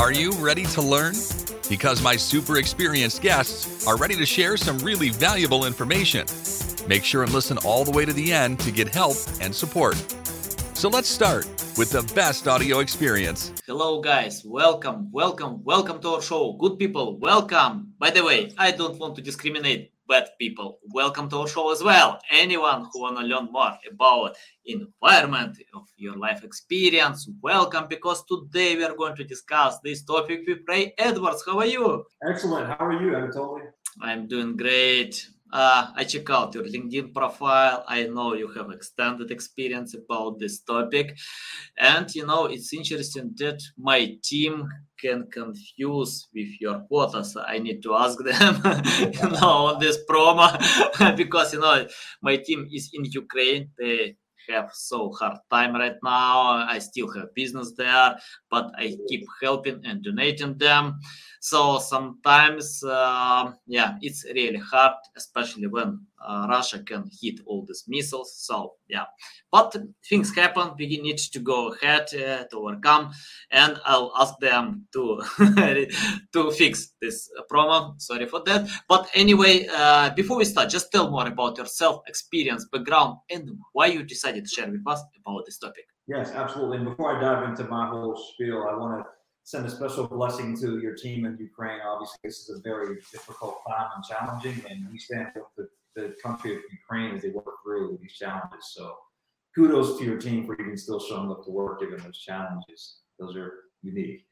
Are you ready to learn? Because my super experienced guests are ready to share some really valuable information. Make sure and listen all the way to the end to get help and support. So let's start with the best audio experience. Hello, guys. Welcome, welcome, welcome to our show. Good people, welcome. By the way, I don't want to discriminate bad people. Welcome to our show as well. Anyone who wanna learn more about environment of your life experience, welcome because today we are going to discuss this topic with Ray Edwards. How are you? Excellent. How are you, Anatoly? I'm doing great. Uh, I check out your LinkedIn profile. I know you have extended experience about this topic, and you know it's interesting that my team can confuse with your quotas. I need to ask them, you know, on this promo because you know my team is in Ukraine. They have so hard time right now. I still have business there, but I keep helping and donating them. So sometimes, uh, yeah, it's really hard, especially when uh, Russia can hit all these missiles. So yeah, but things happen. We need to go ahead uh, to overcome, and I'll ask them to to fix this promo. Sorry for that. But anyway, uh, before we start, just tell more about yourself, experience, background, and why you decided to share with us about this topic. Yes, absolutely. And before I dive into my whole spiel, I want to send a special blessing to your team in Ukraine. Obviously, this is a very difficult time and challenging, and we stand with the, the country of Ukraine as they work through these challenges. So, kudos to your team for even still showing up to work given those challenges. Those are unique.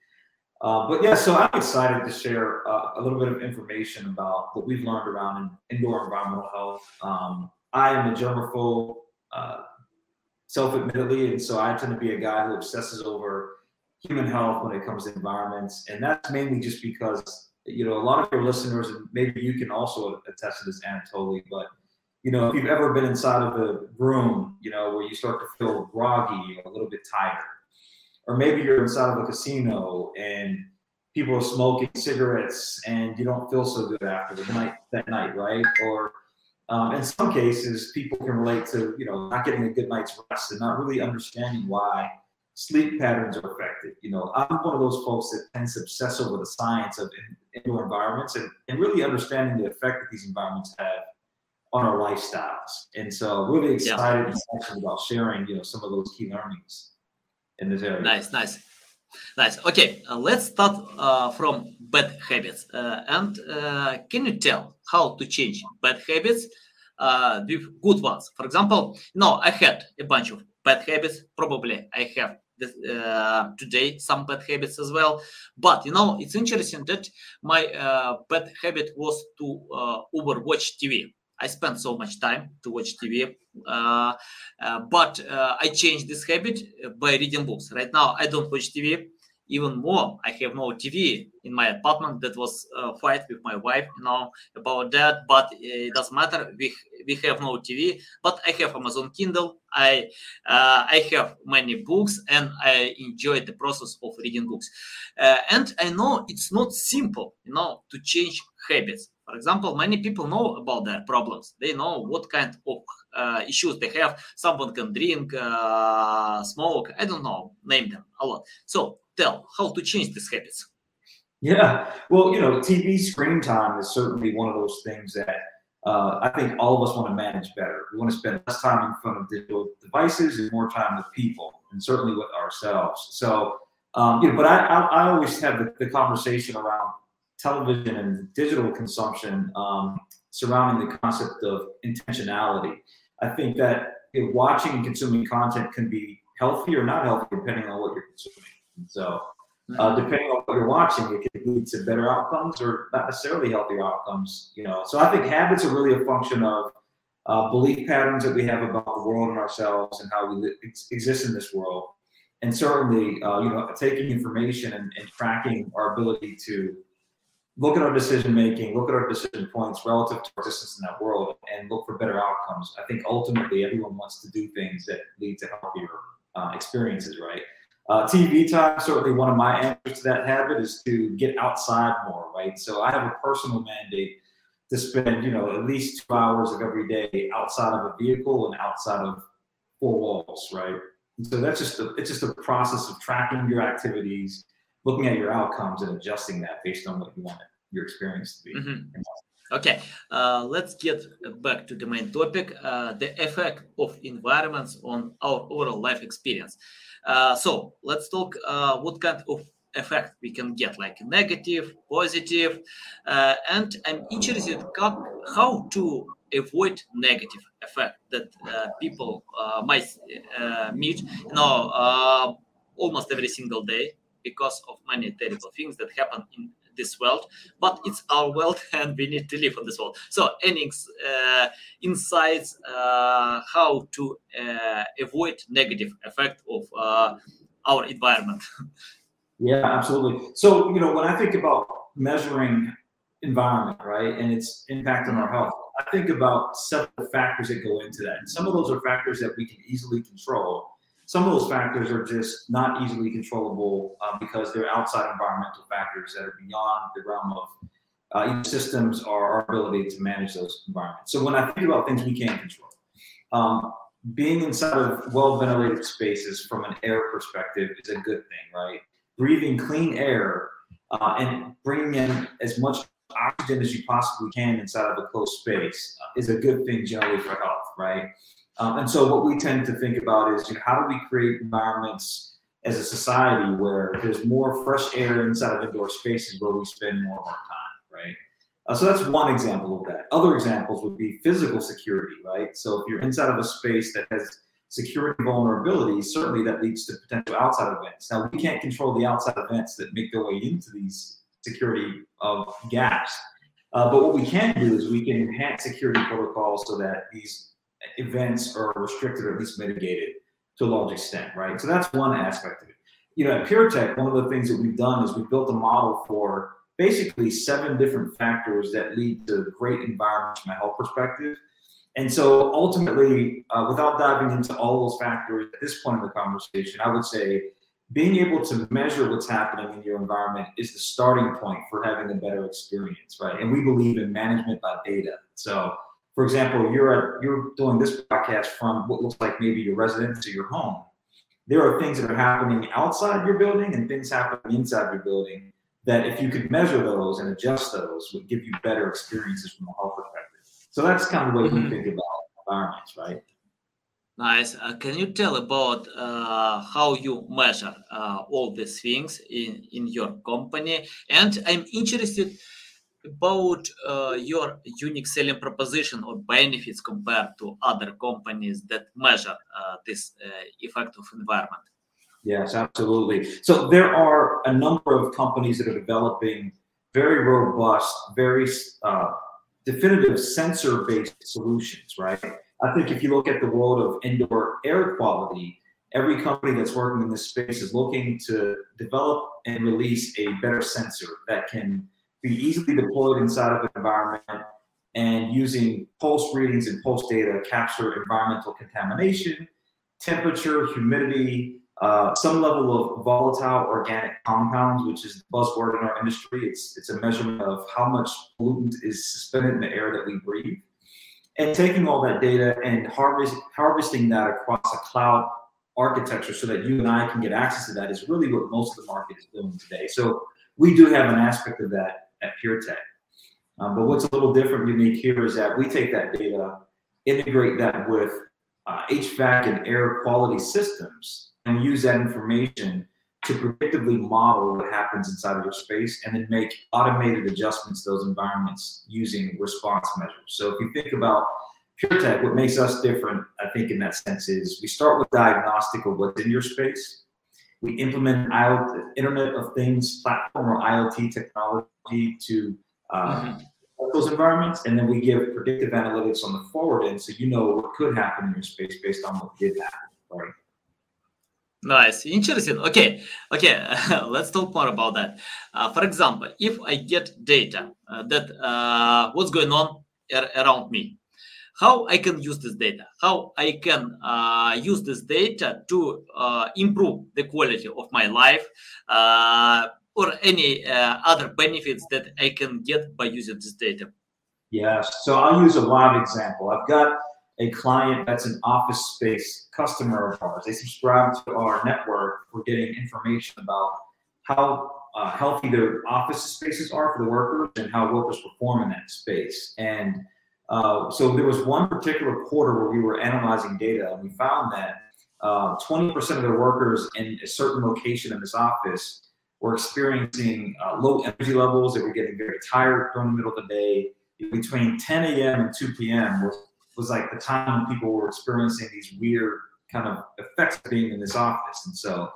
Uh, but yeah, so I'm excited to share uh, a little bit of information about what we've learned around indoor environmental health. Um, I am a germaphobe, uh, self-admittedly, and so I tend to be a guy who obsesses over human health when it comes to environments. And that's mainly just because, you know, a lot of your listeners, and maybe you can also attest to this, Anatoly, but, you know, if you've ever been inside of a room, you know, where you start to feel groggy a little bit tired, or maybe you're inside of a casino and people are smoking cigarettes and you don't feel so good after the night that night, right? Or um, in some cases, people can relate to you know not getting a good night's rest and not really understanding why sleep patterns are affected. You know, I'm one of those folks that tends to obsess over the science of indoor environments and, and really understanding the effect that these environments have on our lifestyles. And so really excited yeah. and passionate about sharing, you know, some of those key learnings in this area. Nice, nice. Nice. Okay, uh, let's start uh, from bad habits. Uh, and uh, can you tell how to change bad habits uh, with good ones? For example, no, I had a bunch of bad habits. Probably I have uh, today some bad habits as well. But you know it's interesting that my uh, bad habit was to uh, overwatch tv i spent so much time to watch tv uh, uh, but uh, i changed this habit by reading books. Right now i don't watch tv even more. I have no tv in my apartment that was a fight with my wife you know about that. But it doesn't matter. We we have no tv but i have amazon kindle. I uh, i have many books and i enjoy the process of reading books. Uh, and i know it's not simple you know to change habits. For example many people know about their problems. They know what kind of uh, issues they have. Someone can drink uh, smoke. I don't know name them a lot. So tell how to change these habits? Yeah, well, you know, TV screen time is certainly one of those things that uh, I think all of us want to manage better. We want to spend less time in front of digital devices and more time with people, and certainly with ourselves. So, um, you know, but I, I, I always have the, the, conversation around television and digital consumption um, surrounding the concept of intentionality. I think that you know, watching and consuming content can be healthy or not healthy depending on what you're consuming. So, uh, depending on what you're watching, it can lead to better outcomes or not necessarily healthier outcomes. You know, so I think habits are really a function of uh, belief patterns that we have about the world and ourselves and how we ex- exist in this world, and certainly, uh, you know, taking information and, and tracking our ability to look at our decision making, look at our decision points relative to our existence in that world, and look for better outcomes. I think ultimately everyone wants to do things that lead to healthier uh, experiences, right? Uh, TV time, certainly one of my answers to that habit is to get outside more, right? So I have a personal mandate to spend, you know, at least two hours of every day outside of a vehicle and outside of four walls, right? And so that's just a, it's just a process of tracking your activities, looking at your outcomes and adjusting that based on what you want your experience to be. Mm-hmm. Okay, uh, let's get back to the main topic uh, the effect of environments on our overall life experience. Uh, so, let's talk uh, what kind of effect we can get, like negative, positive, uh, and I'm interested how, to avoid negative effect that uh, people might meet, you know, almost every single day because of many terrible things that happen in this world, but it's our world and we need to live on this world. So, any uh, insights uh, how to uh, avoid negative effect of uh, our environment? Yeah, absolutely. So, you know, when I think about measuring environment, right, and its impact on our health, I think about several factors that go into that. And some of those are factors that we can easily control some of those factors are just not easily controllable uh, because they're outside environmental factors that are beyond the realm of uh, systems or our ability to manage those environments. So when I think about things we can't control, um, being inside of well ventilated spaces from an air perspective is a good thing, right? Breathing clean air uh, and bringing in as much oxygen as you possibly can inside of a closed space is a good thing generally for health, right? Um, and so what we tend to think about is, you know, how do we create environments as a society where there's more fresh air inside of indoor spaces where we spend more of our time, right? Uh, so that's one example of that. Other examples would be physical security, right? So if you're inside of a space that has security vulnerabilities, certainly that leads to potential outside events. Now we can't control the outside events that make their way into these security of gaps. Uh, but what we can do is we can enhance security protocols so that these events are restricted or at least mitigated to a large extent, right? So that's one aspect of it. You know, at PureTech, one of the things that we've done is we've built a model for basically seven different factors that lead to great environments from a health perspective. And so ultimately, uh, without diving into all those factors at this point in the conversation, I would say being able to measure what's happening in your environment is the starting point for having a better experience, right? And we believe in management by data. So for example, you're at, you're doing this podcast from what looks like maybe your residence or your home. There are things that are happening outside your building and things happening inside your building that if you could measure those and adjust those would give you better experiences from a health perspective. So that's kind of the way mm-hmm. we think about environments, right? Nice. Uh, can you tell about uh, how you measure uh, all these things in, in your company? And I'm interested about uh, your unique selling proposition or benefits compared to other companies that measure uh, this uh, effect of environment? Yes, absolutely. So there are a number of companies that are developing very robust, very uh, definitive sensor-based solutions, right? I think if you look at the world of indoor air quality, every company that's working in this space is looking to develop and release a better sensor that can be easily deployed inside of an environment and using pulse readings and pulse data capture environmental contamination, temperature, humidity, uh, some level of volatile organic compounds, which is the buzzword in our industry. It's, it's a measurement of how much pollutant is suspended in the air that we breathe. And taking all that data and harvest, harvesting that across a cloud architecture so that you and I can get access to that is really what most of the market is doing today. So we do have an aspect of that at PureTech. Um, but what's a little different, unique here is that we take that data, integrate that with uh, HVAC and air quality systems, and use that information to predictively model what happens inside of your space and then make automated adjustments to those environments using response measures. So if you think about PureTech, what makes us different, I think, in that sense, is we start with diagnostic of what's in your space. We implement IoT, Internet of Things platform or IoT technology to uh, mm-hmm. those environments, and then we give predictive analytics on the forward end, so you know what could happen in your space based on what did happen. Right. Nice, interesting. Okay, okay. let's talk more about that. Uh, for example, if I get data uh, that uh, what's going on ar- around me, how I can use this data, how I can uh, use this data to uh, improve the quality of my life uh, or any uh, other benefits that I can get by using this data. Yes, so I'll use a live example. I've got a client that's an office space customer of ours. They subscribe to our network. We're getting information about how uh, healthy their office spaces are for the workers and how workers perform in that space. And uh, so there was one particular quarter where we were analyzing data, and we found that uh, 20% of the workers in a certain location in this office were experiencing uh, low energy levels. They were getting very tired during the middle of the day. Between 10 a.m. and 2 p.m. was, was like the time when people were experiencing these weird kind of effects of being in this office. And so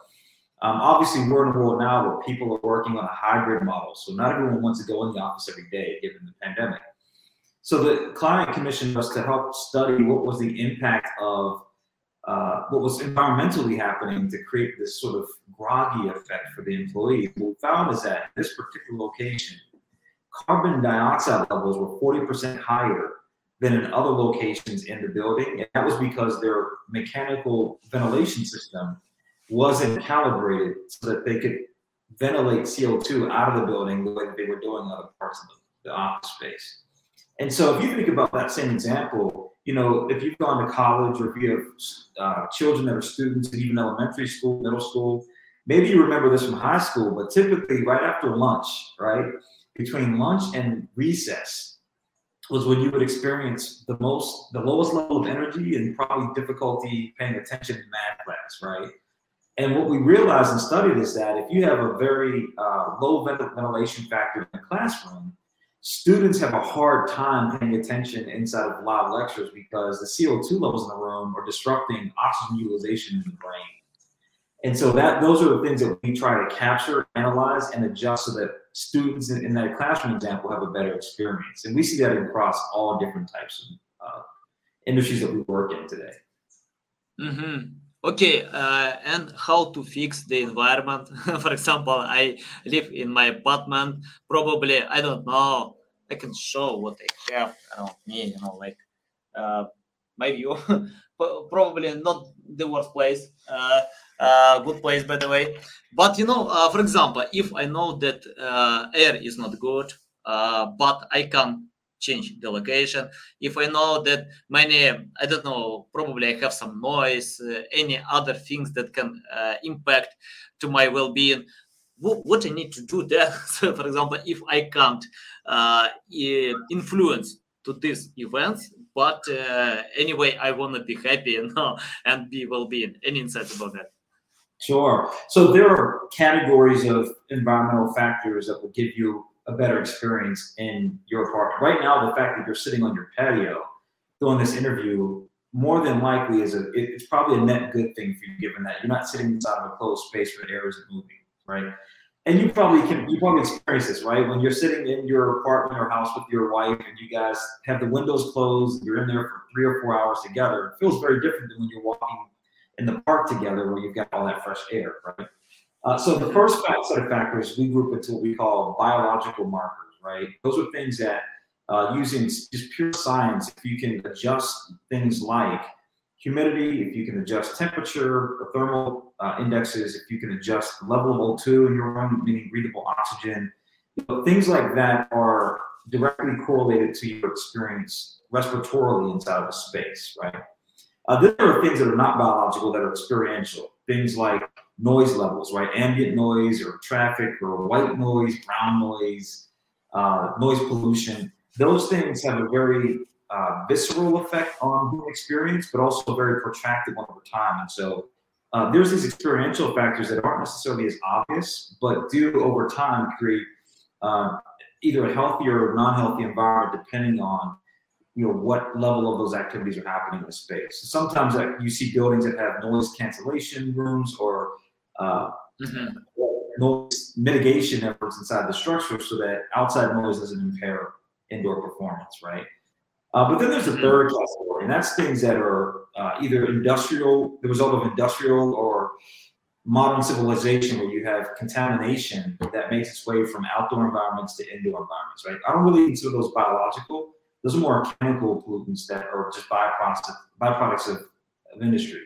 um, obviously, we're in a world now where people are working on a hybrid model. So not everyone wants to go in the office every day, given the pandemic. So the client commissioned us to help study what was the impact of uh, what was environmentally happening to create this sort of groggy effect for the employees. What we found is that in this particular location, carbon dioxide levels were 40% higher than in other locations in the building. And that was because their mechanical ventilation system wasn't calibrated so that they could ventilate CO2 out of the building the way they were doing in other parts of the office space. And so if you think about that same example, you know, if you've gone to college or if you have uh, children that are students in even elementary school, middle school, maybe you remember this from high school, but typically right after lunch, right, between lunch and recess was when you would experience the most, the lowest level of energy and probably difficulty paying attention in math class, right? And what we realized and studied is that if you have a very uh, low ventilation factor in the classroom, students have a hard time paying attention inside of live lectures because the CO2 levels in the room are disrupting oxygen utilization in the brain. And so that those are the things that we try to capture, analyze, and adjust so that students in, in that classroom example have a better experience. And we see that across all different types of uh, industries that we work in today. Mm-hmm. Okay, uh, and how to fix the environment? For example, I live in my apartment. Probably, I don't know. I can show what I have around me. You know, like uh, my view. Probably not the worst place. Uh, uh, good place, by the way. But you know, uh, for example, if I know that uh, air is not good, uh, but I can change the location. If I know that many, I don't know, probably I have some noise, uh, any other things that can uh, impact to my well-being, what, what I need to do there. so, for example, if I can't uh, influence to these events, but uh, anyway, I want to be happy and, and be well-being. Any insights about that? Sure. So there are categories of environmental factors that will give you a better experience in your apartment. Right now, the fact that you're sitting on your patio doing this interview more than likely is a it's probably a net good thing for you given that you're not sitting inside of a closed space where the air isn't moving, right? And you probably can you probably experience this, right? When you're sitting in your apartment or house with your wife and you guys have the windows closed, you're in there for three or four hours together. It feels very different than when you're walking in the park together where you've got all that fresh air, right? Uh, so the first set of factors we group into what we call biological markers, right? Those are things that uh, using just pure science, if you can adjust things like humidity, if you can adjust temperature, the thermal uh, indexes, if you can adjust the level of O2 in your room, meaning breathable oxygen, you know, things like that are directly correlated to your experience respiratorily inside of a space, right? Uh, there are things that are not biological that are experiential. Things like noise levels, right? Ambient noise or traffic or white noise, brown noise, uh, noise pollution. Those things have a very uh, visceral effect on human experience, but also very protracted one over time. And so uh, there's these experiential factors that aren't necessarily as obvious, but do over time create uh, either a healthier or non-healthy environment depending on you know what level of those activities are happening in the space. So sometimes you see buildings that have noise cancellation rooms or uh, mm-hmm. noise mitigation efforts inside the structure so that outside noise doesn't impair indoor performance, right? Uh, but then there's a mm-hmm. third category, and that's things that are uh, either industrial, the result of industrial or modern civilization where you have contamination that makes its way from outdoor environments to indoor environments, right? I don't really consider those biological. Those are more chemical pollutants that are just byproducts of, byproducts of, of industry.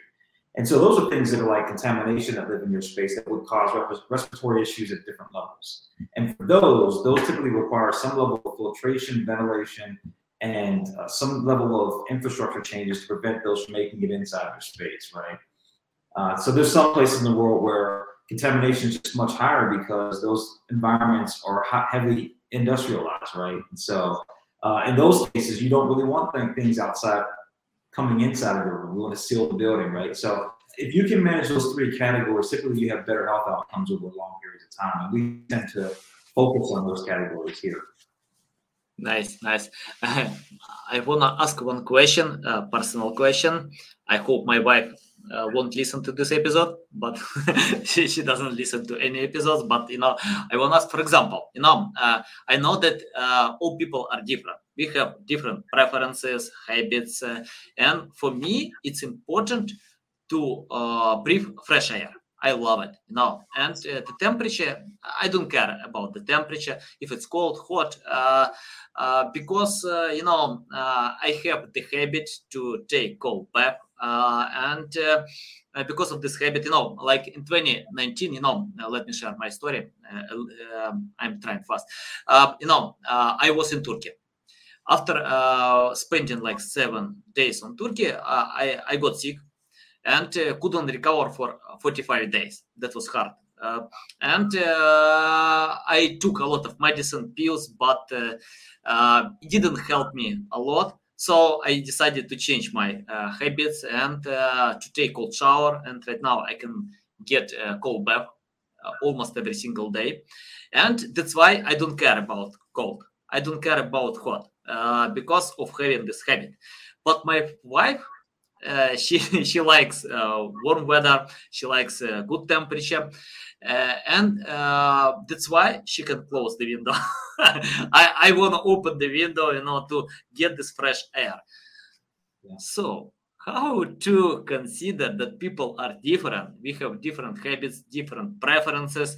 And so those are things that are like contamination that live in your space that would cause respiratory issues at different levels. And for those, those typically require some level of filtration, ventilation, and uh, some level of infrastructure changes to prevent those from making it inside your space, right? Uh, so there's some places in the world where contamination is just much higher because those environments are heavily industrialized, right? And so uh, in those cases, you don't really want things outside coming inside of the room. We want to seal the building, right? So if you can manage those three categories, typically you have better health outcomes over long periods of time. And we tend to focus on those categories here. Nice, nice. I want to ask one question, a personal question. I hope my wife uh, won't listen to this episode, but she, she doesn't listen to any episodes. But you know, I want to ask, for example, you know, uh, I know that uh, all people are different. We have different preferences, habits, uh, and for me, it's important to uh, breathe fresh air. I love it, know. And uh, the temperature, I don't care about the temperature if it's cold, hot, because you know I have the habit to take cold bath uh, and uh, uh, because of this habit, you know, like in 2019, you know, let me share my story. Um, I'm trying fast. you know, I was in Turkey. After spending like seven days on Turkey, I, I got sick and couldn't recover for 45 days. That was hard. Uh, and uh, I took a lot of medicine pills, but uh, it didn't help me a lot. So I decided to change my uh, habits and uh, to take cold shower. And right now I can get cold bath uh, almost every single day. And that's why I don't care about cold. I don't care about hot uh, because of having this habit. But my wife, uh, she she likes uh, warm weather. She likes good temperature, and that's why she can close the window. I, I want to open the window, you know, to get this fresh air. Yeah. So, how to consider that people are different? We have different habits, different preferences,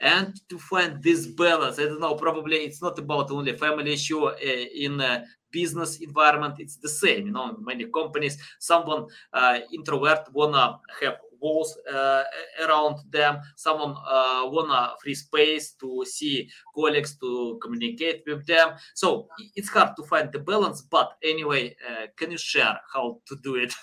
and to find this balance. I don't know. Probably it's not about only family issue uh, in a business environment. It's the same. You know, many companies, someone uh, introvert wanna have walls uh, around them. Someone uh, wanna free space to see colleagues to communicate with them. So it's hard to find the balance. But anyway, uh, can you share how to do it?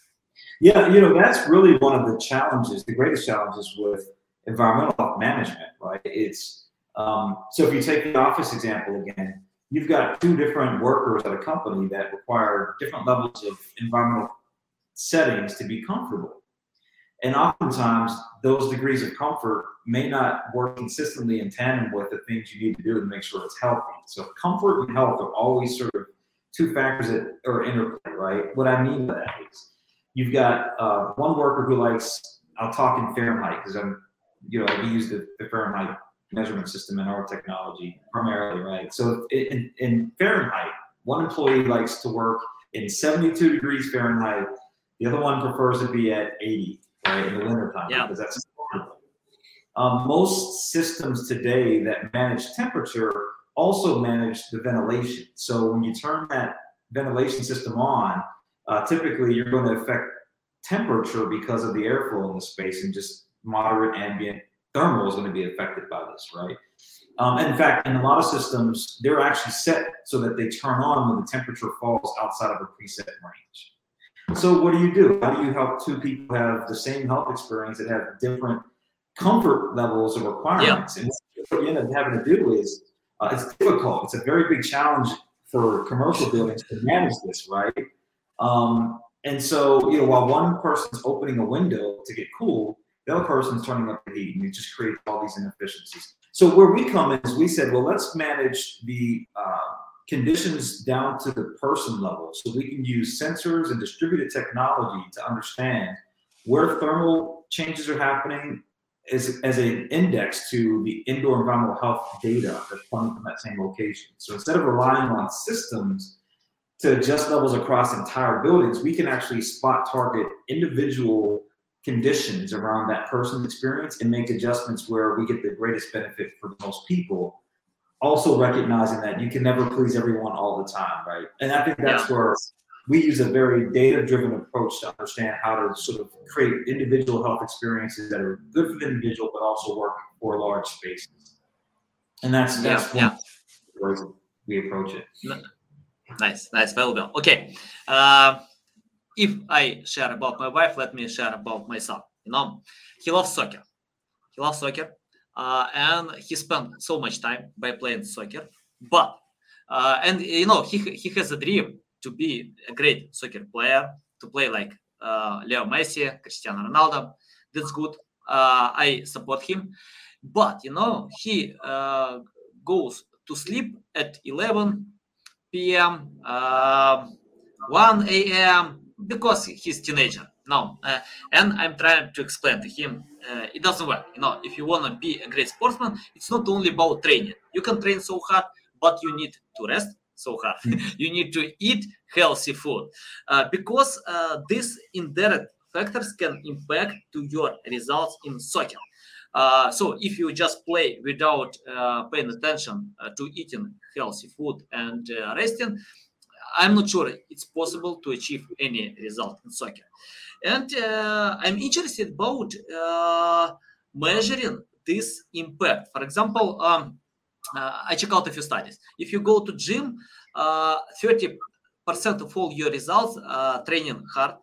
yeah, you know that's really one of the challenges, the greatest challenges with environmental management, right? It's um, so if you take the office example again, you've got two different workers at a company that require different levels of environmental settings to be comfortable. And oftentimes, those degrees of comfort may not work consistently in tandem with the things you need to do to make sure it's healthy. So, comfort and health are always sort of two factors that are interplay, right? What I mean by that is you've got uh, one worker who likes, I'll talk in Fahrenheit because I'm, you know, we use the, the, Fahrenheit measurement system in our technology primarily, right? So, in, in Fahrenheit, one employee likes to work in 72 degrees Fahrenheit, the other one prefers to be at 80 right, in the wintertime yeah. because that's um, most systems today that manage temperature also manage the ventilation. So when you turn that ventilation system on, uh, typically you're going to affect temperature because of the airflow in the space and just moderate ambient thermal is going to be affected by this, right? Um, in fact, in a lot of systems, they're actually set so that they turn on when the temperature falls outside of a preset range. So what do you do? How do you help two people have the same health experience that have different comfort levels and requirements? Yeah. And what you end up having to do is uh, it's difficult. It's a very big challenge for commercial buildings to manage this, right? Um, and so, you know, while one person's opening a window to get cool, the other person's turning up the heat, and you just create all these inefficiencies. So where we come in is we said, well, let's manage the uh, conditions down to the person level so we can use sensors and distributed technology to understand where thermal changes are happening as, as an index to the indoor environmental health data that's coming from that same location. So instead of relying on systems to adjust levels across entire buildings, we can actually spot target individual conditions around that person's experience and make adjustments where we get the greatest benefit for the most people also recognizing that you can never please everyone all the time, right? And I think that's yeah. where we use a very data-driven approach to understand how to sort of create individual health experiences that are good for the individual, but also work for large spaces. And that's that's yeah, yeah. we approach it. Nice, nice, well done. Okay, uh, if I share about my wife, let me share about my son. You know, he loves soccer he loves soccer, uh, and he spent so much time by playing soccer. But uh, and you know he he has a dream to be a great soccer player, to play like uh, Leo Messi, Cristiano Ronaldo. That's good. Uh, I support him. But you know he uh, goes to sleep at 11 p.m., 1 a.m. because he's teenager. No, uh, and I'm trying to explain to him uh, it doesn't work. You know, if you want to be a great sportsman, it's not only about training. You can train so hard, but you need to rest so hard. you need to eat healthy food uh, because uh, these indirect factors can impact to your results in soccer. Uh, so if you just play without uh, paying attention to eating healthy food and resting, I'm not sure it's possible to achieve any result in soccer. And uh, I'm interested about uh, measuring this impact. For example, um, uh, I check out a few studies. If you go to gym, 30% of all your results training hard,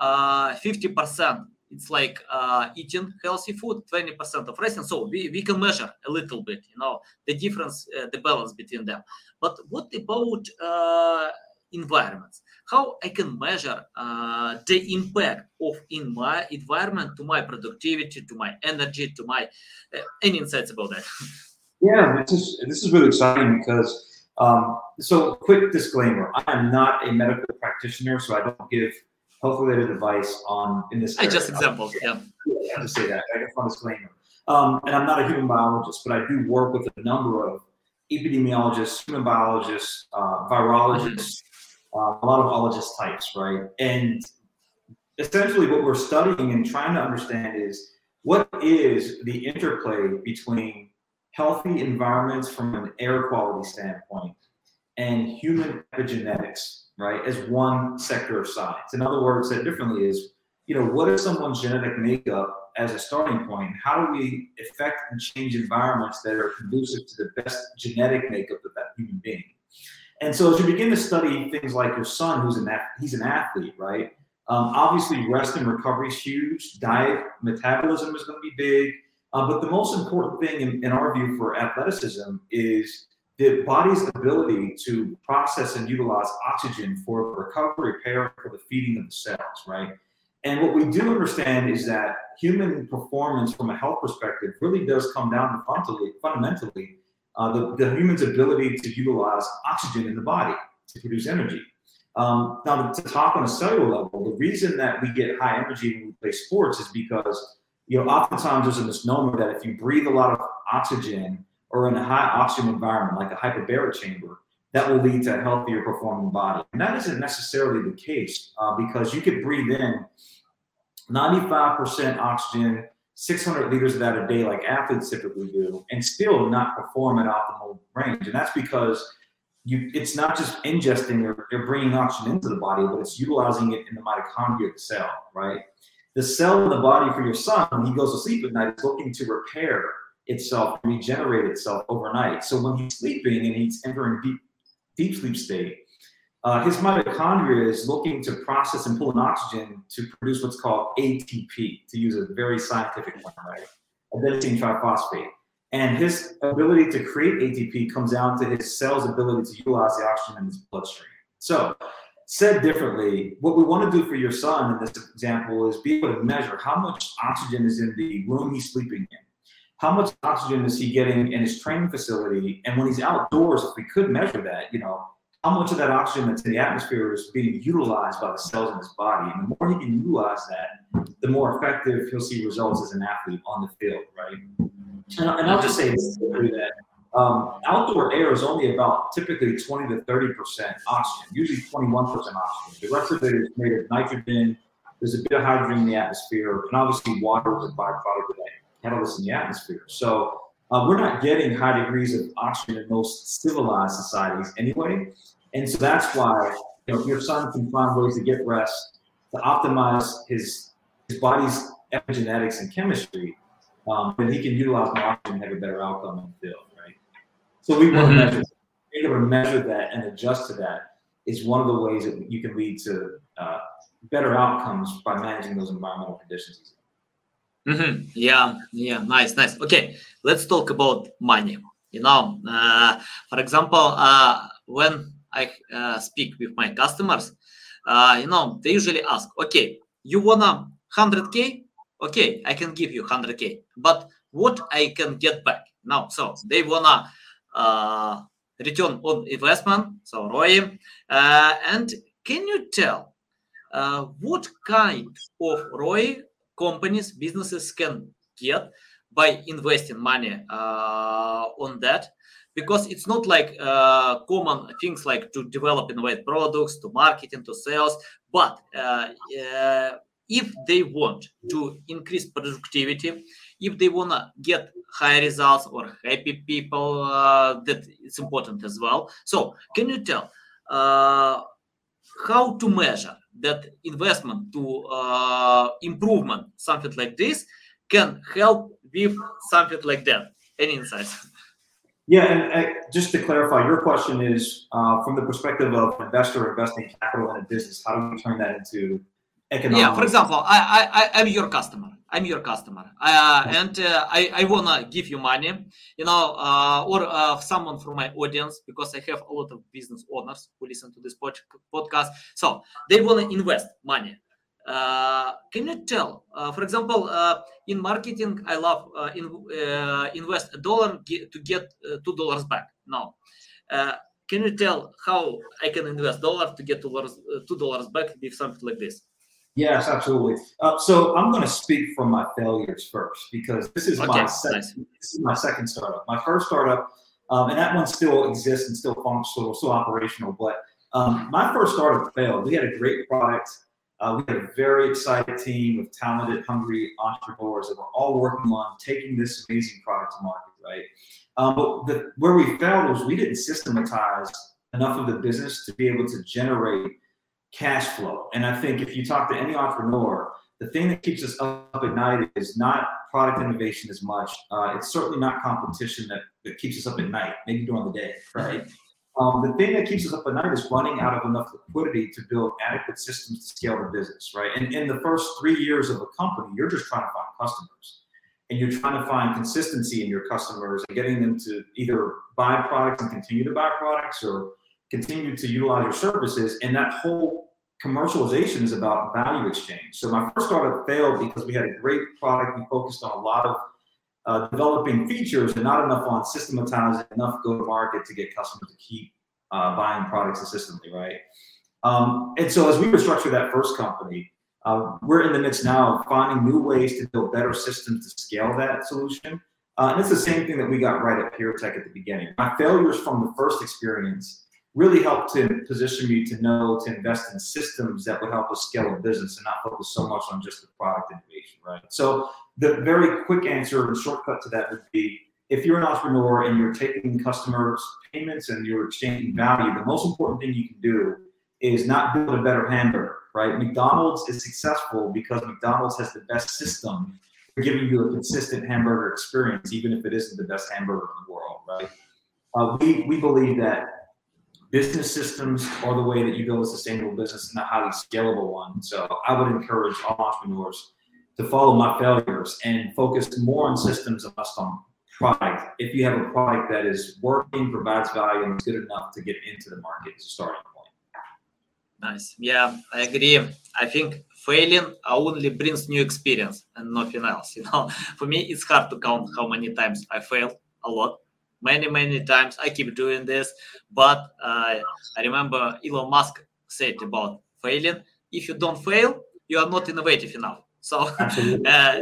50% it's like uh, eating healthy food 20% of resting so we, we can measure a little bit you know the difference uh, the balance between them but what about uh, environments how i can measure uh, the impact of in my environment to my productivity to my energy to my uh, any insights about that? Yeah this is this is really exciting because um, so quick disclaimer i am not a medical practitioner so i don't give health related advice on in this i just examples yeah. I have to say that i guess one disclaimer. Um, and i'm not a human biologist but i do work with a number of epidemiologists human biologists uh, virologists uh, a lot of ologist types, right? And essentially, what we're studying and trying to understand is what is the interplay between healthy environments from an air quality standpoint and human epigenetics, right, as one sector of science. In other words, said differently, is you know what is someone's genetic makeup as a starting point? How do we affect and change environments that are conducive to the best genetic makeup of that human being? And so as you begin to study things like your son, who's an he's an athlete, right? Um, obviously, rest and recovery is huge. Diet, metabolism is going to be big. Uh, but the most important thing, in, in our view, for athleticism is the body's ability to process and utilize oxygen for recovery, repair, for the feeding of the cells, right? And what we do understand is that human performance from a health perspective really does come down to fundamentally uh, the, the human's ability to utilize oxygen in the body to produce energy. Um, now, to talk on a cellular level, the reason that we get high energy when we play sports is because, you know, oftentimes there's a misnomer that if you breathe a lot of oxygen or in a high oxygen environment, like a hyperbaric chamber, that will lead to a healthier performing body. And that isn't necessarily the case uh, because you could breathe in 95% oxygen 600 liters of that a day, like athletes typically do, and still not perform at optimal range. And that's because you, it's not just ingesting or bringing oxygen into the body, but it's utilizing it in the mitochondria of the cell, right? The cell in the body for your son, when he goes to sleep at night, is looking to repair itself, regenerate itself overnight. So when he's sleeping and he's entering deep, deep sleep state, uh, his mitochondria is looking to process and pull in oxygen to produce what's called ATP, to use a very scientific term, right? Adenosine triphosphate. And his ability to create ATP comes down to his cell's ability to utilize the oxygen in his bloodstream. So, said differently, what we want to do for your son in this example is be able to measure how much oxygen is in the room he's sleeping in. How much oxygen is he getting in his training facility? And when he's outdoors, if we could measure that, you know, how much of that oxygen that's in the atmosphere is being utilized by the cells in his body. And the more he can utilize that, the more effective he'll see results as an athlete on the field, right? And, and I'll just say this that um, outdoor air is only about typically 20 to 30 percent oxygen, usually 21 percent oxygen. The rest of it is made of nitrogen. There's a bit of hydrogen in the atmosphere, and obviously water is a byproduct of that catalyst in the atmosphere. So uh, we're not getting high degrees of oxygen in most civilized societies anyway. And so that's why you know, if your son can find ways to get rest, to optimize his, his body's epigenetics and chemistry, um, and he can utilize more oxygen and have a better outcome in the field, right? So we want mm-hmm. to measure, being able to measure that and adjust to that is one of the ways that you can lead to uh, better outcomes by managing those environmental conditions. Mm-hmm. Yeah, yeah, nice, nice. Okay, let's talk about money. You know, uh, for example, uh, when I uh, speak with my customers, uh, you know, they usually ask, okay, you wanna 100k? Okay, I can give you 100k, but what I can get back now? So they wanna uh, return on investment, so ROI, uh, and can you tell what kind of ROI companies, businesses can get by investing money uh, on that. Because it's not like uh, common things like to develop innovative products to marketing to sales. But uh, uh if they want to increase productivity if they want to get high results or happy people uh, that it's important as well. So can you tell uh, how to measure that investment to uh, improvement, something like this, can help with something like that. Any insights? Yeah, and uh, just to clarify, your question is uh, from the perspective of investor investing capital in a business. How do we turn that into economic? Yeah, for example, I, I, I'm your customer. I'm your customer, uh, and uh, I, I wanna give you money, you know, uh, or uh, someone from my audience because I have a lot of business owners who listen to this pod- podcast. So they wanna invest money. Uh, can you tell, uh, for example, in marketing, I love in, invest a dollar get, to get two dollars back. No, can you tell how I can invest dollar to get two dollars back with something like this? Yes, absolutely. Uh, so I'm going to speak from my failures first because this is okay, my second, nice. this is my second startup. My first startup, um, and that one still exists and still functional, still operational. But um, my first startup failed. We had a great product. Uh, we had a very excited team of talented, hungry entrepreneurs that were all working on taking this amazing product to market. Right. Um, but the, where we failed was we didn't systematize enough of the business to be able to generate cash flow. And I think if you talk to any entrepreneur, the thing that keeps us up at night is not product innovation as much. Uh, it's certainly not competition that, that keeps us up at night, maybe during the day, right? Um, the thing that keeps us up at night is running out of enough liquidity to build adequate systems to scale the business, right? And in the first three years of a company, you're just trying to find customers and you're trying to find consistency in your customers and getting them to either buy products and continue to buy products or continue to utilize your services. And that whole commercialization is about value exchange. So my first startup failed because we had a great product. We focused on a lot of uh, developing features and not enough on systematizing enough go to market to get customers to keep uh, buying products consistently, right? Um, and so as we restructure that first company, uh, we're in the midst now of finding new ways to build better systems to scale that solution. Uh, and it's the same thing that we got right at PureTech at the beginning. My failures from the first experience really helped to position me to know to invest in systems that would help us scale a business and not focus so much on just the product innovation, right? So the very quick answer and shortcut to that would be if you're an entrepreneur and you're taking customers' payments and you're exchanging value, the most important thing you can do is not build a better hamburger, right? McDonald's is successful because McDonald's has the best system for giving you a consistent hamburger experience, even if it isn't the best hamburger in the world, right? Uh, we, we believe that business systems are the way that you build a sustainable business and a highly scalable one. So I would encourage all entrepreneurs to follow my failures and focus more on systems and less on product. If you have a product that is working, provides value, and is good enough to get into the market as a starting point. Nice. Yeah, I agree. I think failing only brings new experience and nothing else. You know, for me, it's hard to count how many times I failed a lot many many times. I keep doing this but uh, i remember elon musk said about failing if you don't fail you are not innovative enough. So uh,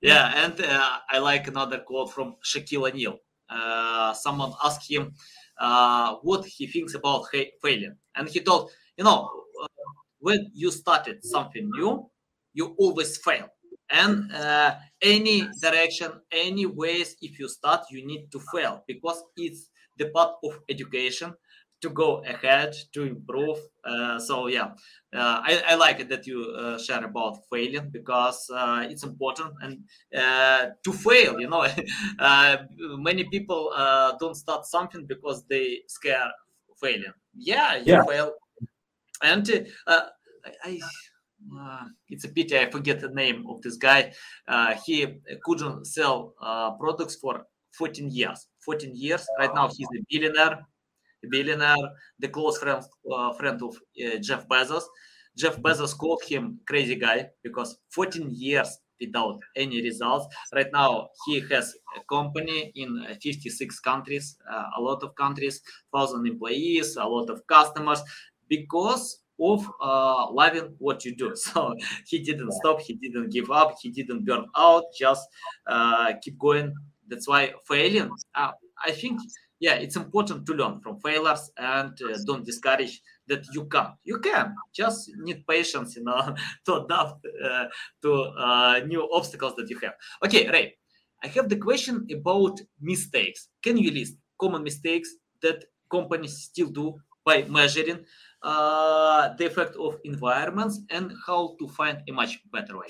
yeah. and uh, i like another quote from shaquille o'neal. Uh, someone asked him uh, what he thinks about failing. And he told you know uh, when you started something new you always fail and uh, any direction any ways if you start you need to fail because it's the part of education to go ahead to improve. Uh, so yeah. Uh, I, I, like it that you uh, share about failing because uh, it's important. And uh, to fail you know many people don't start something because they scare failing yeah you yeah. fail. And I, I uh, it's a pity I forget the name of this guy. Uh, he couldn't sell uh, products for 14 years. 14 years. Right now he's a billionaire. A billionaire, the close friend friend of uh, Jeff Bezos. Jeff Bezos called him crazy guy because 14 years without any results. Right now, he has a company in 56 countries, a lot of countries, thousand employees, a lot of customers, because of uh, loving what you do. So he didn't stop, he didn't give up, he didn't burn out, just uh, keep going. That's why failing, uh, I think, yeah, it's important to learn from failures and uh, don't discourage that you can. You can. Just need patience, you know, to adapt uh, to uh, new obstacles that you have. Okay, Ray, I have the question about mistakes. Can you list common mistakes that companies still do by measuring uh, the effect of environments and how to find a much better way?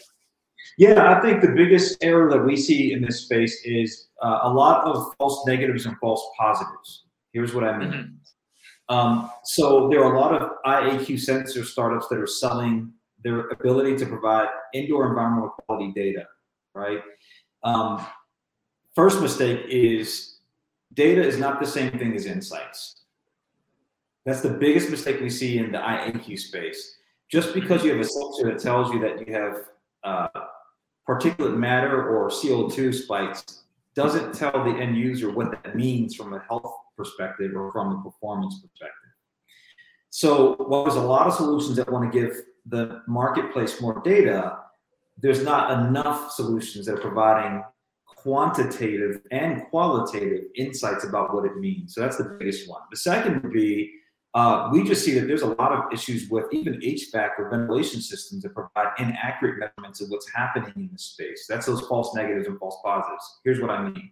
Yeah, I think the biggest error that we see in this space is uh, a lot of false negatives and false positives. Here's what I mean. Mm-hmm. Um, so there are a lot of IAQ sensor startups that are selling their ability to provide indoor environmental quality data, right? Um, first mistake is data is not the same thing as insights. That's the biggest mistake we see in the IAQ space. Just because you have a sensor that tells you that you have uh, particulate matter or CO2 spikes doesn't tell the end user what that means from a health perspective or from a performance perspective. So while there's a lot of solutions that want to give the marketplace more data, there's not enough solutions that are providing quantitative and qualitative insights about what it means. So that's the biggest one. The second would be uh, we just see that there's a lot of issues with even HVAC or ventilation systems that provide inaccurate measurements of what's happening in the space. That's those false negatives and false positives. Here's what I mean.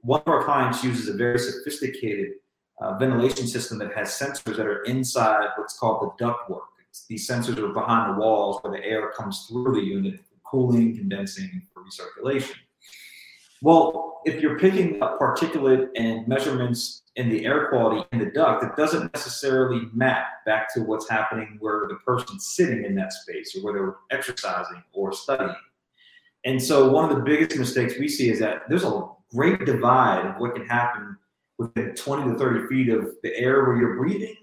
One of our clients uses a very sophisticated uh, ventilation system that has sensors that are inside what's called the ductwork. These sensors are behind the walls where the air comes through the unit, cooling, condensing, for recirculation. Well, if you're picking up particulate and measurements in the air quality in the duct, it doesn't necessarily map back to what's happening where the person's sitting in that space or where they're exercising or studying. And so one of the biggest mistakes we see is that there's a great divide of what can happen within 20 to 30 feet of the air where you're breathing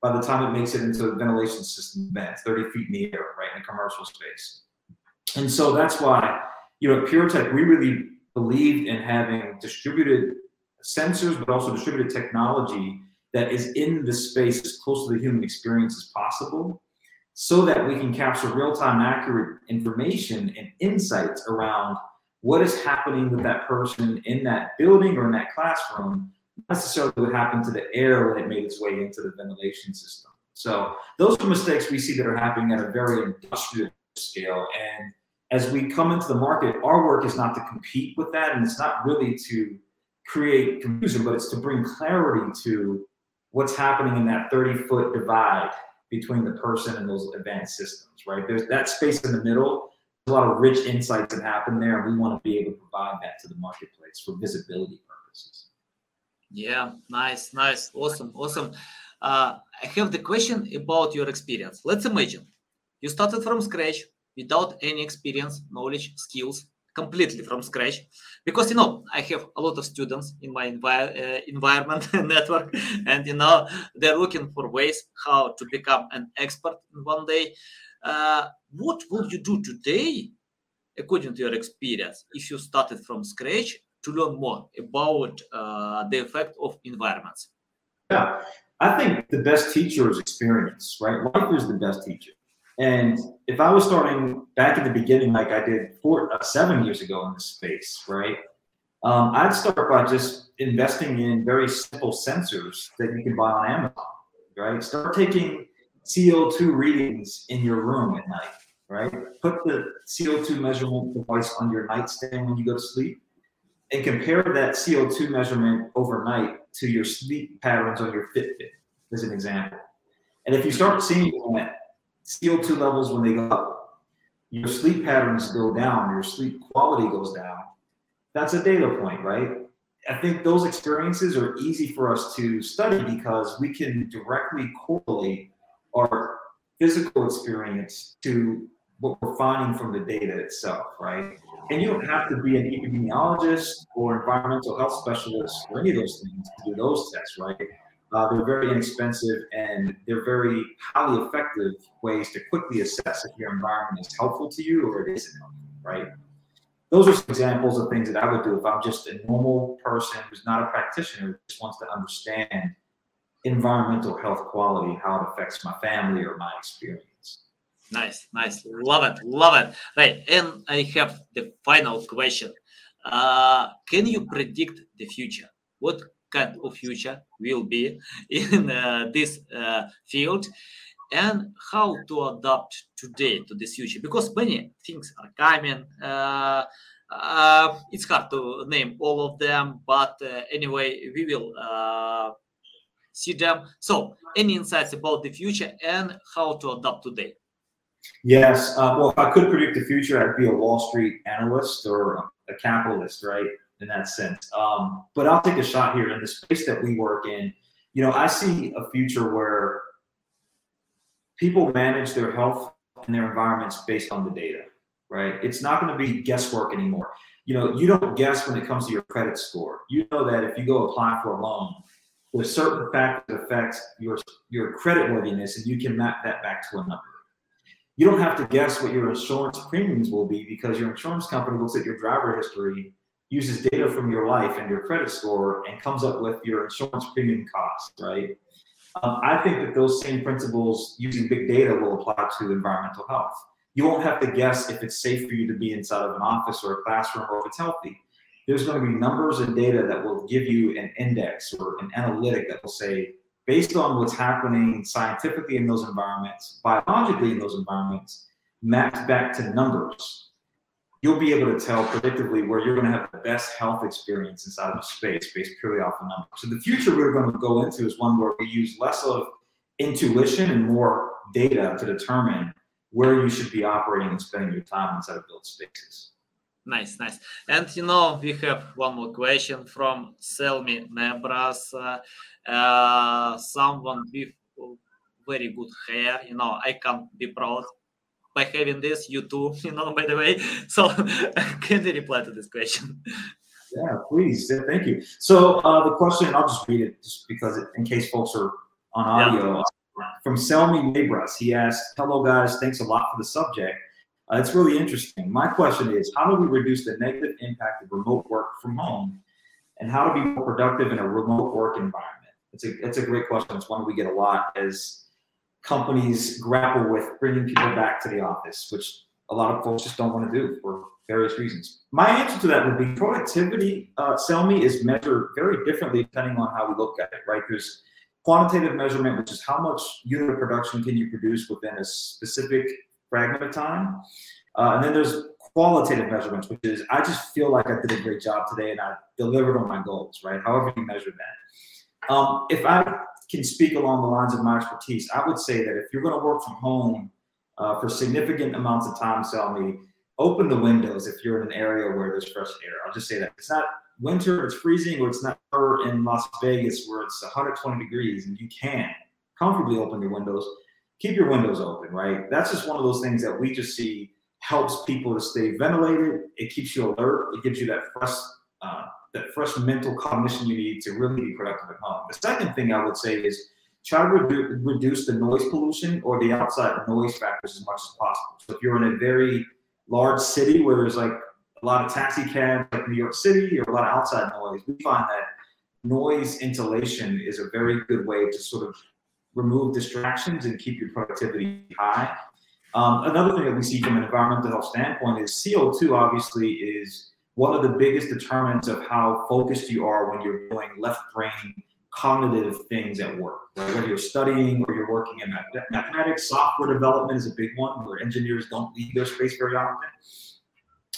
by the time it makes it into the ventilation system vents, 30 feet in the air, right, in a commercial space. And so that's why, you know, at PureTech, we really believed in having distributed sensors, but also distributed technology that is in the space as close to the human experience as possible so that we can capture real-time accurate information and insights around what is happening with that person in that building or in that classroom not necessarily what happened to the air when it made its way into the ventilation system. So those are mistakes we see that are happening at a very industrial scale and as we come into the market, our work is not to compete with that, and it's not really to create confusion, but it's to bring clarity to what's happening in that 30 foot divide between the person and those advanced systems, right? There's that space in the middle. There's a lot of rich insights that happen there, and we want to be able to provide that to the marketplace for visibility purposes. Yeah, nice, nice, awesome, awesome. Uh, I have the question about your experience. Let's imagine you started from scratch, without any experience, knowledge, skills, completely from scratch. Because you know, I have a lot of students in my envi- uh, environment network, and you know, they're looking for ways how to become an expert in one day. Uh, what would you do today, according to your experience, if you started from scratch to learn more about uh, the effect of environments? Yeah, I think the best teacher is experience, right? Life is the best teacher. And if I was starting back in the beginning, like I did four, uh, seven years ago in this space, right? Um, I'd start by just investing in very simple sensors that you can buy on Amazon, right? Start taking CO2 readings in your room at night, right? Put the CO2 measurement device on your nightstand when you go to sleep and compare that CO2 measurement overnight to your sleep patterns on your Fitbit, as an example. And if you start seeing that CO2 levels when they go up, your sleep patterns go down, your sleep quality goes down. That's a data point, right? I think those experiences are easy for us to study because we can directly correlate our physical experience to what we're finding from the data itself, right? And you don't have to be an epidemiologist or environmental health specialist or any of those things to do those tests, right? Uh, they're very inexpensive and they're very highly effective ways to quickly assess if your environment is helpful to you or it isn't helpful, right? Those are some examples of things that I would do if I'm just a normal person who's not a practitioner, who just wants to understand environmental health quality, how it affects my family or my experience. Nice, nice. Love it, love it. Right, and I have the final question. Uh, can you predict the future? What kind of future will be in uh, this uh, field? And how to adapt today to this future? Because many things are coming. Uh, uh, it's hard to name all of them, but uh, anyway, we will see them. So, any insights about the future and how to adapt today? Yes. Uh, well, if I could predict the future, I'd be a Wall Street analyst or a capitalist, right? In that sense. Um, but I'll take a shot here in the space that we work in. You know, I see a future where people manage their health and their environments based on the data, right? It's not going to be guesswork anymore. You know, you don't guess when it comes to your credit score. You know that if you go apply for a loan, there's certain factors that affect your your credit worthiness, and you can map that back to a number you don't have to guess what your insurance premiums will be because your insurance company looks at your driver history, uses data from your life and your credit score, and comes up with your insurance premium cost, right? Um, I think that those same principles using big data will apply to environmental health. You won't have to guess if it's safe for you to be inside of an office or a classroom or if it's healthy. There's going to be numbers and data that will give you an index or an analytic that will say, based on what's happening scientifically in those environments, biologically in those environments, mapped back to numbers, you'll be able to tell predictively where you're going to have the best health experience inside of a space based purely off of numbers. So the future we're going to go into is one where we use less of intuition and more data to determine where you should be operating and spending your time inside of built spaces. Nice, nice. And you know, we have one more question from Selmi Nebras. Uh, uh, someone with very good hair. You know, I can be proud by having this. You too, you know, by the way. So, can you reply to this question? Yeah, please. Thank you. So, uh, the question, I'll just read it just because, it, in case folks are on audio, yeah. from Selmi Nebras, he asked, Hello, guys. Thanks a lot for the subject. Uh, it's really interesting. My question is how do we reduce the negative impact of remote work from home and how to be more productive in a remote work environment? It's a, it's a great question. It's one we get a lot as companies grapple with bringing people back to the office, which a lot of folks just don't want to do for various reasons. My answer to that would be productivity, uh, Selmi, is measured very differently depending on how we look at it, right? There's quantitative measurement, which is how much unit of production can you produce within a specific fragment of time. Uh, and then there's qualitative measurements, which is I just feel like I did a great job today and I delivered on my goals, right? However you measure that. Um, if I can speak along the lines of my expertise, I would say that if you're going to work from home uh, for significant amounts of time, Selmi, open the windows if you're in an area where there's fresh air. I'll just say that it's not winter, it's freezing, or it's not in Las Vegas where it's 120 degrees and you can comfortably open your windows keep your windows open, right? That's just one of those things that we just see helps people to stay ventilated. It keeps you alert. It gives you that fresh, uh, that fresh mental cognition you need to really be productive at home. The second thing I would say is try to redu- reduce the noise pollution or the outside noise factors as much as possible. So if you're in a very large city where there's like a lot of taxi cabs, like New York City, or a lot of outside noise, we find that noise insulation is a very good way to sort of remove distractions and keep your productivity high. Um, another thing that we see from an environmental health standpoint is CO2 obviously is one of the biggest determinants of how focused you are when you're doing left brain cognitive things at work. Right? Whether you're studying or you're working in mathematics, software development is a big one where engineers don't leave their space very often.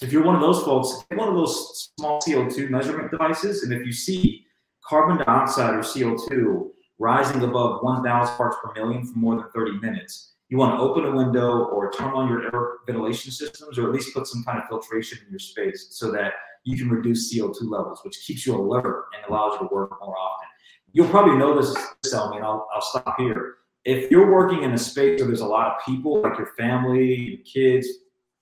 If you're one of those folks, get one of those small CO2 measurement devices, and if you see carbon dioxide or CO2 rising above 1,000 parts per million for more than 30 minutes, you want to open a window or turn on your air ventilation systems or at least put some kind of filtration in your space so that you can reduce CO2 levels, which keeps you alert and allows you to work more often. You'll probably notice, Selmi, and I'll, I'll stop here. if you're working in a space where there's a lot of people, like your family, your kids,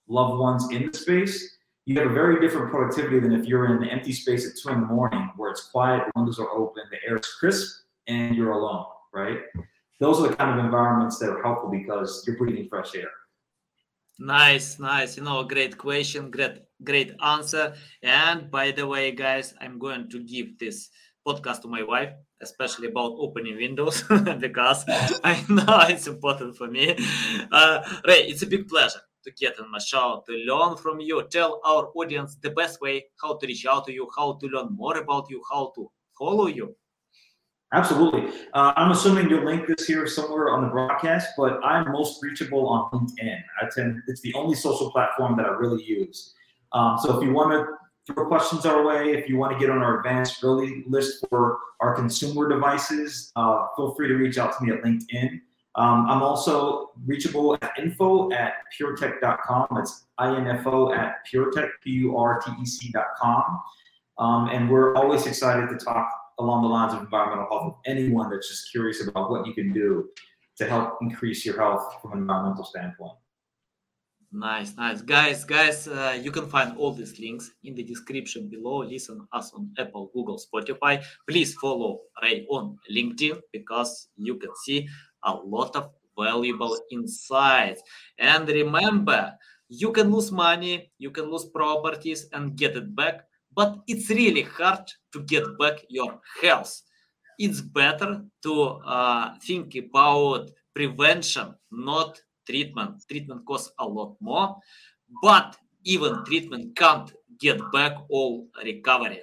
loved ones in the space, you have a very different productivity than if you're in an empty space at two in the morning where it's quiet, the windows are open, the air is crisp, and you're alone, right? Those are the kind of environments that are helpful because you're breathing fresh air. Nice, nice. You know, great question, great, great answer. And by the way, guys, I'm going to give this podcast to my wife, especially about opening windows, because I know it's important for me. Uh, Ray, it's a big pleasure to get on my show, to learn from you. Tell our audience the best way how to reach out to you, how to learn more about you, how to follow you. Absolutely. Uh, I'm assuming you'll link this here somewhere on the broadcast, but I'm most reachable on LinkedIn. I tend it's the only social platform that I really use. Um, so if you want to throw questions our way, if you want to get on our advanced early list for our consumer devices, uh, feel free to reach out to me at LinkedIn. Um, I'm also reachable at info at puretech.com. It's info at puretech, P-U-R-T-E-C.com. Um, and we're always excited to talk along the lines of environmental health with anyone that's just curious about what you can do to help increase your health from an environmental standpoint. Nice, nice. Guys, guys, uh, you can find all these links in the description below. Listen us on Apple, Google, Spotify. Please follow Ray on LinkedIn because you can see a lot of valuable insights. And remember, you can lose money, you can lose properties and get it back, but it's really hard to get back your health. It's better to uh, think about prevention, not treatment. Treatment costs a lot more, but even treatment can't get back all recovery.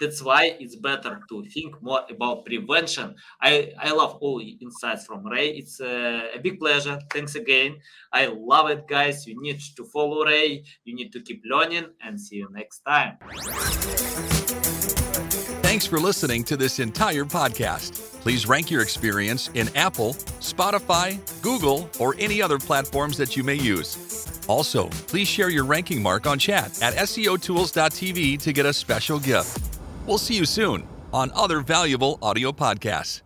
That's why it's better to think more about prevention. I, I love all the insights from Ray. It's a, a big pleasure. Thanks again. I love it, guys. You need to follow Ray. You need to keep learning and see you next time. Thanks for listening to this entire podcast. Please rank your experience in Apple, Spotify, Google, or any other platforms that you may use. Also, please share your ranking mark on chat at SEOtools.tv to get a special gift. We'll see you soon on other valuable audio podcasts.